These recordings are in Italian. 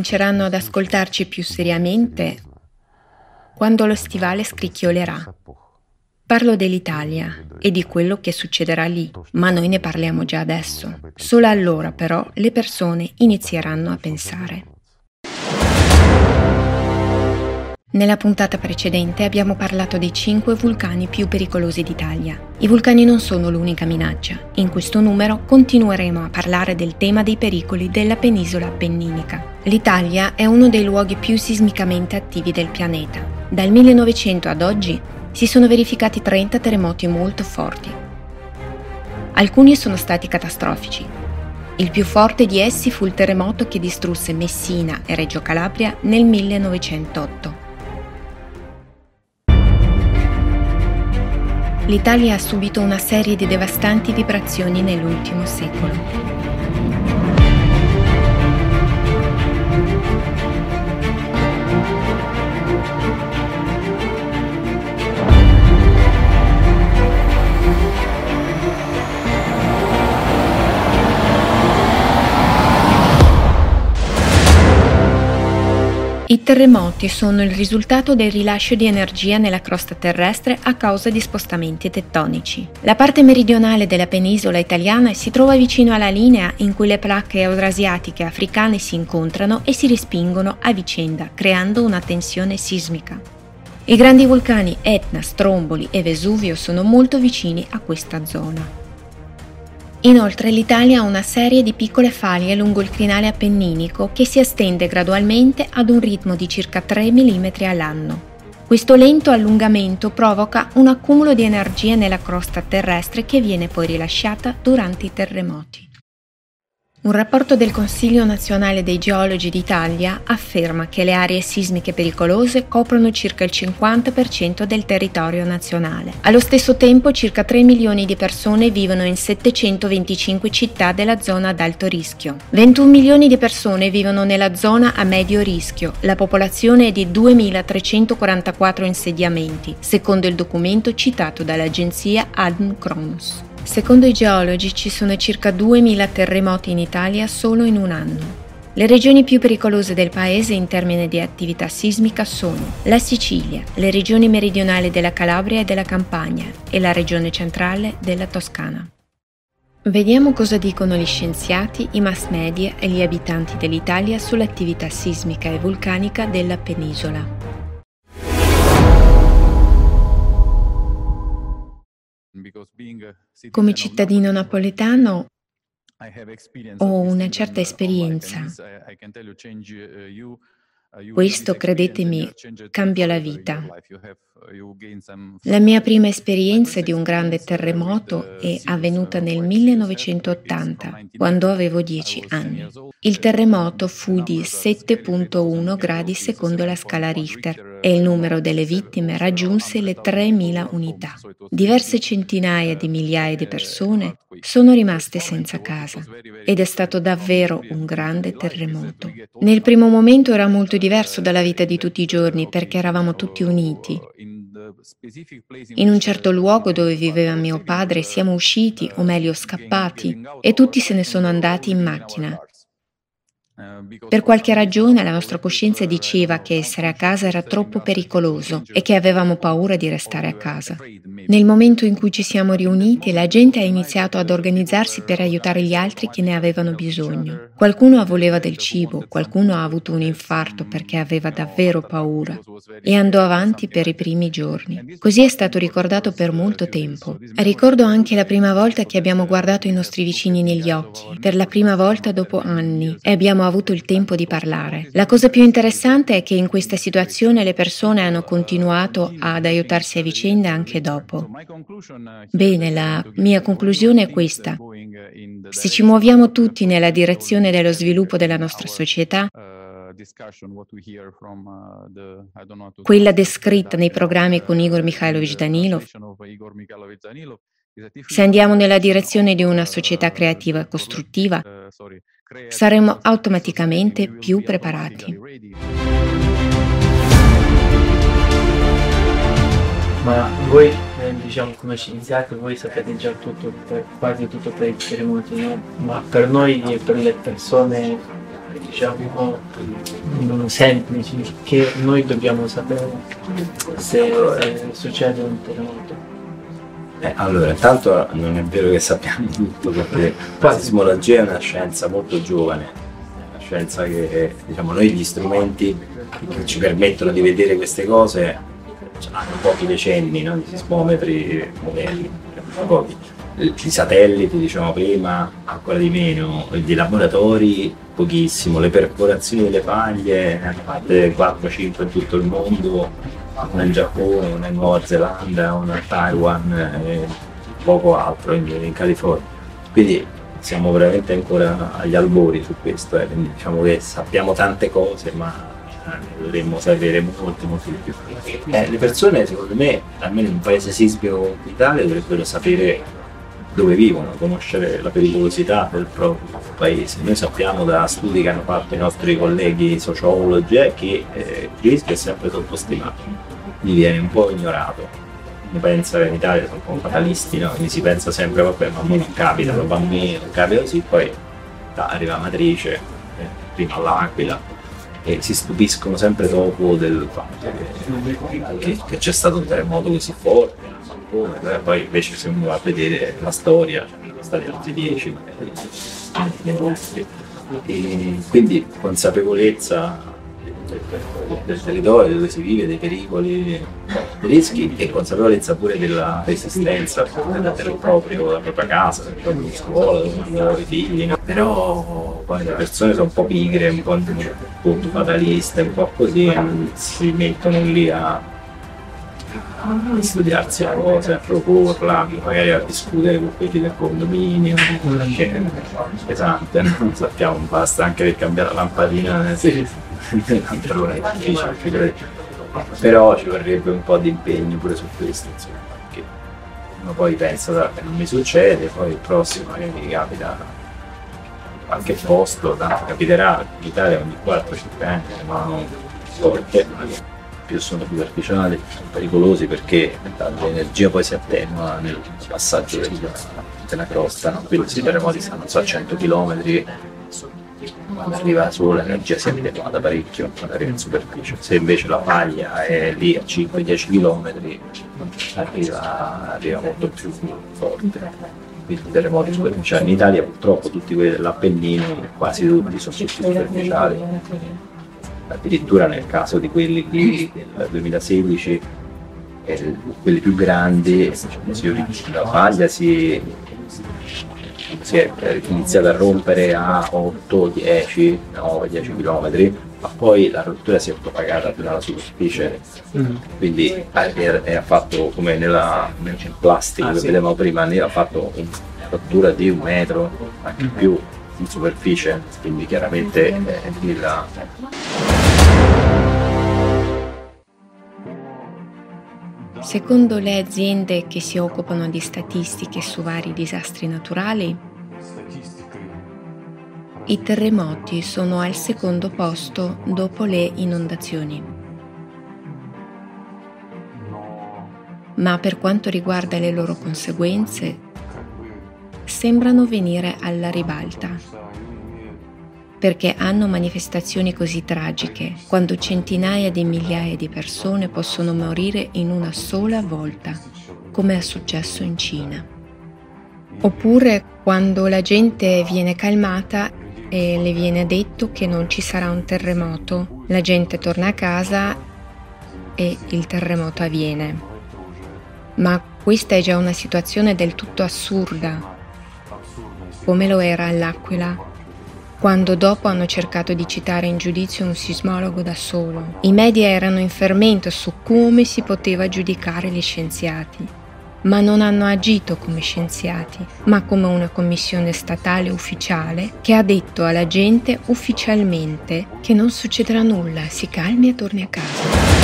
cominceranno ad ascoltarci più seriamente quando lo stivale scricchiolerà. Parlo dell'Italia e di quello che succederà lì, ma noi ne parliamo già adesso. Solo allora però le persone inizieranno a pensare. Nella puntata precedente abbiamo parlato dei 5 vulcani più pericolosi d'Italia. I vulcani non sono l'unica minaccia. In questo numero continueremo a parlare del tema dei pericoli della penisola appenninica. L'Italia è uno dei luoghi più sismicamente attivi del pianeta. Dal 1900 ad oggi si sono verificati 30 terremoti molto forti. Alcuni sono stati catastrofici. Il più forte di essi fu il terremoto che distrusse Messina e Reggio Calabria nel 1908. l'Italia ha subito una serie di devastanti vibrazioni nell'ultimo secolo. I terremoti sono il risultato del rilascio di energia nella crosta terrestre a causa di spostamenti tettonici. La parte meridionale della penisola italiana si trova vicino alla linea in cui le placche eurasiatiche e africane si incontrano e si respingono a vicenda, creando una tensione sismica. I grandi vulcani Etna, Stromboli e Vesuvio sono molto vicini a questa zona. Inoltre l'Italia ha una serie di piccole faglie lungo il crinale appenninico che si estende gradualmente ad un ritmo di circa 3 mm all'anno. Questo lento allungamento provoca un accumulo di energia nella crosta terrestre che viene poi rilasciata durante i terremoti. Un rapporto del Consiglio nazionale dei geologi d'Italia afferma che le aree sismiche pericolose coprono circa il 50% del territorio nazionale. Allo stesso tempo circa 3 milioni di persone vivono in 725 città della zona ad alto rischio. 21 milioni di persone vivono nella zona a medio rischio. La popolazione è di 2.344 insediamenti, secondo il documento citato dall'agenzia Adm Kronos. Secondo i geologi ci sono circa 2000 terremoti in Italia solo in un anno. Le regioni più pericolose del paese in termini di attività sismica sono la Sicilia, le regioni meridionali della Calabria e della Campania e la regione centrale della Toscana. Vediamo cosa dicono gli scienziati, i mass media e gli abitanti dell'Italia sull'attività sismica e vulcanica della penisola. Come cittadino napoletano ho una certa esperienza. Questo, credetemi, cambia la vita. La mia prima esperienza di un grande terremoto è avvenuta nel 1980, quando avevo 10 anni. Il terremoto fu di 7.1 gradi secondo la scala Richter e il numero delle vittime raggiunse le 3.000 unità. Diverse centinaia di migliaia di persone sono rimaste senza casa ed è stato davvero un grande terremoto. Nel primo momento era molto diverso dalla vita di tutti i giorni perché eravamo tutti uniti. In un certo luogo dove viveva mio padre siamo usciti, o meglio scappati, e tutti se ne sono andati in macchina. Per qualche ragione la nostra coscienza diceva che essere a casa era troppo pericoloso e che avevamo paura di restare a casa. Nel momento in cui ci siamo riuniti, la gente ha iniziato ad organizzarsi per aiutare gli altri che ne avevano bisogno. Qualcuno voleva del cibo, qualcuno ha avuto un infarto perché aveva davvero paura e andò avanti per i primi giorni. Così è stato ricordato per molto tempo. Ricordo anche la prima volta che abbiamo guardato i nostri vicini negli occhi, per la prima volta dopo anni, e abbiamo avuto il tempo di parlare. La cosa più interessante è che in questa situazione le persone hanno continuato ad aiutarsi a vicenda anche dopo. Bene, la mia conclusione è questa. Se ci muoviamo tutti nella direzione dello sviluppo della nostra società, quella descritta nei programmi con Igor Mikhailovich Danilov, se andiamo nella direzione di una società creativa e costruttiva, saremo automaticamente più preparati. Ma voi, eh, diciamo come scienziati, voi sapete già tutto, quasi tutto per i terremoti, no? Ma per noi e per le persone diciamo semplici che noi dobbiamo sapere se eh, succede un terremoto. Eh, allora, intanto non è vero che sappiamo tutto perché la sismologia è una scienza molto giovane, è una scienza che diciamo, noi gli strumenti che ci permettono di vedere queste cose hanno pochi decenni no? di sismometri moderni, pochi. I satelliti, diciamo prima, ancora di meno, i laboratori pochissimo, le perforazioni delle faglie, ne hanno fatte 4-5 in tutto il mondo, una Giappone, una Nuova Zelanda, una Taiwan e poco altro in, in California. Quindi siamo veramente ancora agli albori su questo, eh. quindi diciamo che sappiamo tante cose ma ne dovremmo sapere molte, molte di più. Eh, le persone secondo me, almeno in un paese sismico come l'Italia, dovrebbero sapere dove vivono, conoscere la pericolosità del proprio paese. Noi sappiamo da studi che hanno fatto i nostri colleghi sociologi eh, che eh, il rischio è sempre sottostimato, gli viene un po' ignorato. Si pensa che in Italia sono un po' fatalisti, no? quindi si pensa sempre, vabbè, ma non capita, non va meno, capita così, poi da, arriva Matrice, eh, prima all'Aquila, e si stupiscono sempre dopo del fatto che, che, che c'è stato un terremoto così forte come, poi invece se uno va a vedere la storia, cioè, sono stati altri 10 e quindi consapevolezza del territorio dove si vive, dei pericoli, dei rischi e consapevolezza pure della resistenza del proprio, della propria casa, della propria scuola, dove mandano i figli. Però poi le persone sono un po' pigre, un po' appunto, fataliste, un po' così, si mettono lì a a studiarsi la cosa, a proporla, magari a discutere con quelli del condominio, che è pesante, non sappiamo, basta anche per cambiare la lampadina, sì. allora è difficile, però ci vorrebbe un po' di impegno pure su questo, insomma, perché uno poi pensa che non mi succede, poi il prossimo magari mi capita qualche posto, tanto capiterà in Italia ogni 4-5 anni, ma non forte più sono superficiali, sono pericolosi perché l'energia poi si attenua nel passaggio della, della crosta, no? quindi questi terremoti stanno so, a 100 km, quando arriva su l'energia si è attenuata parecchio quando arriva in superficie, se invece la faglia è lì a 5-10 km arriva, arriva molto più forte quindi terremoti superficiali. In Italia purtroppo tutti quelli dell'Appennino, quasi tutti sono tutti superficiali addirittura nel caso di quelli di, del 2016 eh, quelli più grandi la faglia si, si è iniziata a rompere a 8, 10, 9, 10 km ma poi la rottura si è propagata fino alla superficie mm. quindi ha fatto come nella, nel plastico ah, che sì. vedevamo prima ha fatto una rottura di un metro anche più in superficie quindi chiaramente eh, il, Secondo le aziende che si occupano di statistiche su vari disastri naturali, i terremoti sono al secondo posto dopo le inondazioni. Ma per quanto riguarda le loro conseguenze, sembrano venire alla ribalta perché hanno manifestazioni così tragiche, quando centinaia di migliaia di persone possono morire in una sola volta, come è successo in Cina. Oppure quando la gente viene calmata e le viene detto che non ci sarà un terremoto, la gente torna a casa e il terremoto avviene. Ma questa è già una situazione del tutto assurda, come lo era all'Aquila quando dopo hanno cercato di citare in giudizio un sismologo da solo. I media erano in fermento su come si poteva giudicare gli scienziati, ma non hanno agito come scienziati, ma come una commissione statale ufficiale che ha detto alla gente ufficialmente che non succederà nulla, si calmi e torni a casa.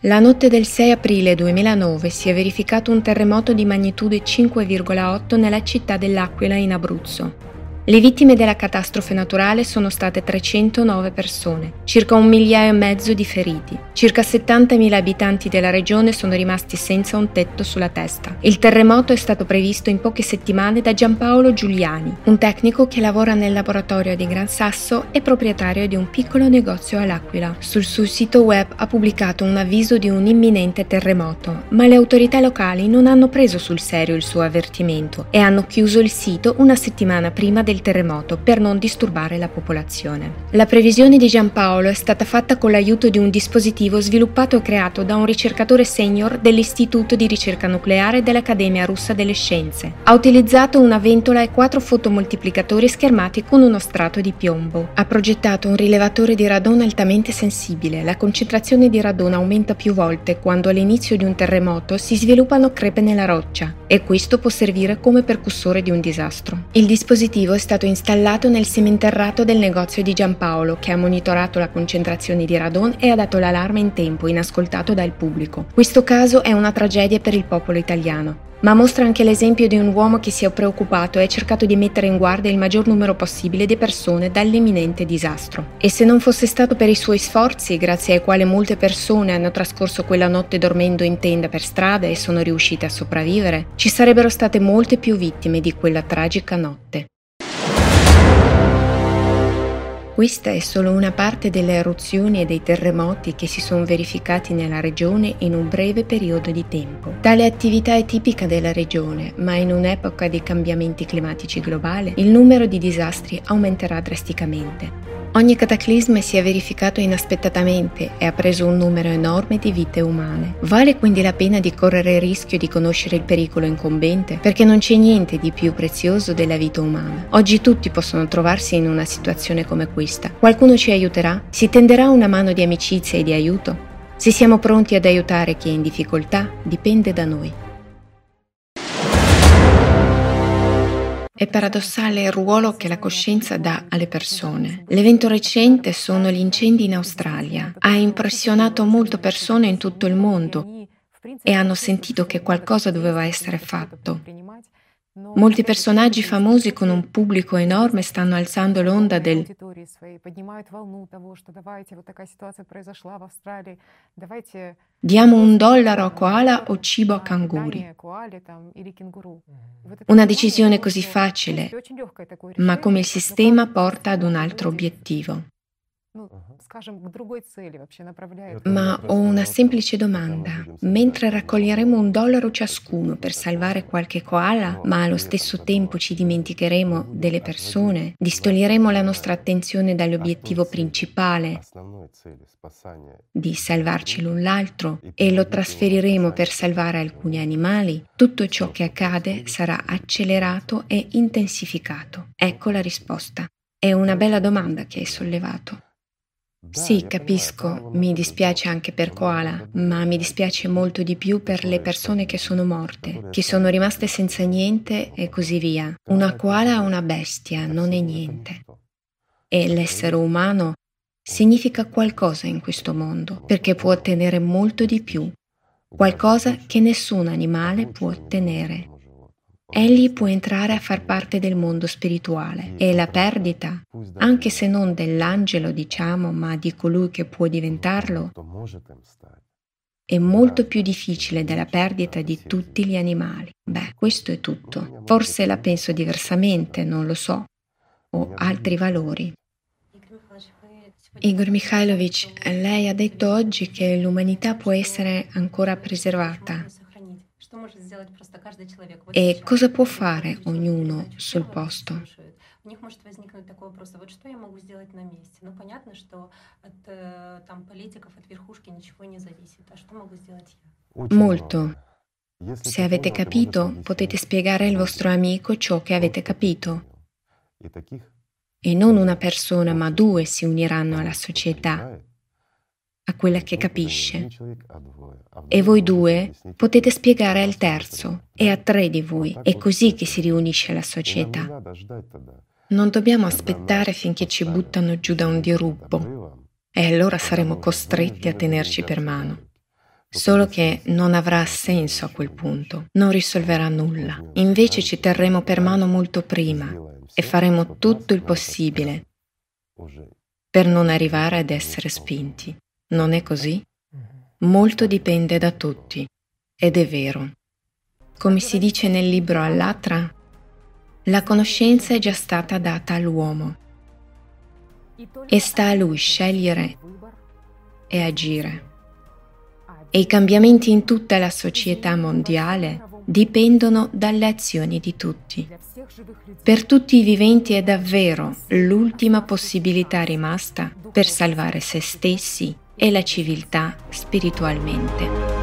La notte del 6 aprile 2009 si è verificato un terremoto di magnitudo 5,8 nella città dell'Aquila in Abruzzo. Le vittime della catastrofe naturale sono state 309 persone, circa un migliaio e mezzo di feriti. Circa 70.000 abitanti della regione sono rimasti senza un tetto sulla testa. Il terremoto è stato previsto in poche settimane da Giampaolo Giuliani, un tecnico che lavora nel laboratorio di Gran Sasso e proprietario di un piccolo negozio all'Aquila. Sul suo sito web ha pubblicato un avviso di un imminente terremoto, ma le autorità locali non hanno preso sul serio il suo avvertimento e hanno chiuso il sito una settimana prima del del terremoto per non disturbare la popolazione. La previsione di Giampaolo è stata fatta con l'aiuto di un dispositivo sviluppato e creato da un ricercatore senior dell'Istituto di ricerca nucleare dell'Accademia russa delle scienze. Ha utilizzato una ventola e quattro fotomoltiplicatori schermati con uno strato di piombo. Ha progettato un rilevatore di radone altamente sensibile. La concentrazione di radone aumenta più volte quando all'inizio di un terremoto si sviluppano crepe nella roccia e questo può servire come percussore di un disastro. Il dispositivo è stato installato nel seminterrato del negozio di Giampaolo, che ha monitorato la concentrazione di radon e ha dato l'allarme in tempo, inascoltato dal pubblico. Questo caso è una tragedia per il popolo italiano ma mostra anche l'esempio di un uomo che si è preoccupato e ha cercato di mettere in guardia il maggior numero possibile di persone dall'imminente disastro. E se non fosse stato per i suoi sforzi, grazie ai quali molte persone hanno trascorso quella notte dormendo in tenda per strada e sono riuscite a sopravvivere, ci sarebbero state molte più vittime di quella tragica notte. Questa è solo una parte delle eruzioni e dei terremoti che si sono verificati nella regione in un breve periodo di tempo. Tale attività è tipica della regione, ma in un'epoca di cambiamenti climatici globali il numero di disastri aumenterà drasticamente. Ogni cataclisma si è verificato inaspettatamente e ha preso un numero enorme di vite umane. Vale quindi la pena di correre il rischio di conoscere il pericolo incombente perché non c'è niente di più prezioso della vita umana. Oggi tutti possono trovarsi in una situazione come questa. Qualcuno ci aiuterà? Si tenderà una mano di amicizia e di aiuto? Se siamo pronti ad aiutare chi è in difficoltà, dipende da noi. È paradossale il ruolo che la coscienza dà alle persone. L'evento recente sono gli incendi in Australia. Ha impressionato molte persone in tutto il mondo e hanno sentito che qualcosa doveva essere fatto. Molti personaggi famosi con un pubblico enorme stanno alzando l'onda del Diamo un dollaro a koala o cibo a canguri. Una decisione così facile, ma come il sistema porta ad un altro obiettivo. Ma ho una semplice domanda. Mentre raccoglieremo un dollaro ciascuno per salvare qualche koala, ma allo stesso tempo ci dimenticheremo delle persone, distoglieremo la nostra attenzione dall'obiettivo principale. Di salvarci l'un l'altro e lo trasferiremo per salvare alcuni animali, tutto ciò che accade sarà accelerato e intensificato. Ecco la risposta. È una bella domanda che hai sollevato. Sì, capisco, mi dispiace anche per Koala, ma mi dispiace molto di più per le persone che sono morte, che sono rimaste senza niente e così via. Una koala è una bestia, non è niente. E l'essere umano significa qualcosa in questo mondo, perché può ottenere molto di più, qualcosa che nessun animale può ottenere. Egli può entrare a far parte del mondo spirituale e la perdita, anche se non dell'angelo diciamo, ma di colui che può diventarlo, è molto più difficile della perdita di tutti gli animali. Beh, questo è tutto. Forse la penso diversamente, non lo so. Ho altri valori. Igor Mikhailovich, lei ha detto oggi che l'umanità può essere ancora preservata. E cosa può fare ognuno sul posto? у них может возникнуть такой вопрос, а вот что я могу сделать на месте? Ну, понятно, что от э, там, политиков, от верхушки ничего не зависит. А что могу сделать я? Molto. Se avete capito, potete spiegare al vostro amico ciò che avete capito. E non una persona, ma due si uniranno alla società a quella che capisce. E voi due potete spiegare al terzo e a tre di voi. È così che si riunisce la società. Non dobbiamo aspettare finché ci buttano giù da un diruppo e allora saremo costretti a tenerci per mano. Solo che non avrà senso a quel punto, non risolverà nulla. Invece ci terremo per mano molto prima e faremo tutto il possibile per non arrivare ad essere spinti. Non è così? Molto dipende da tutti, ed è vero. Come si dice nel libro All'Atra, la conoscenza è già stata data all'uomo e sta a lui scegliere e agire. E i cambiamenti in tutta la società mondiale dipendono dalle azioni di tutti. Per tutti i viventi è davvero l'ultima possibilità rimasta per salvare se stessi e la civiltà spiritualmente.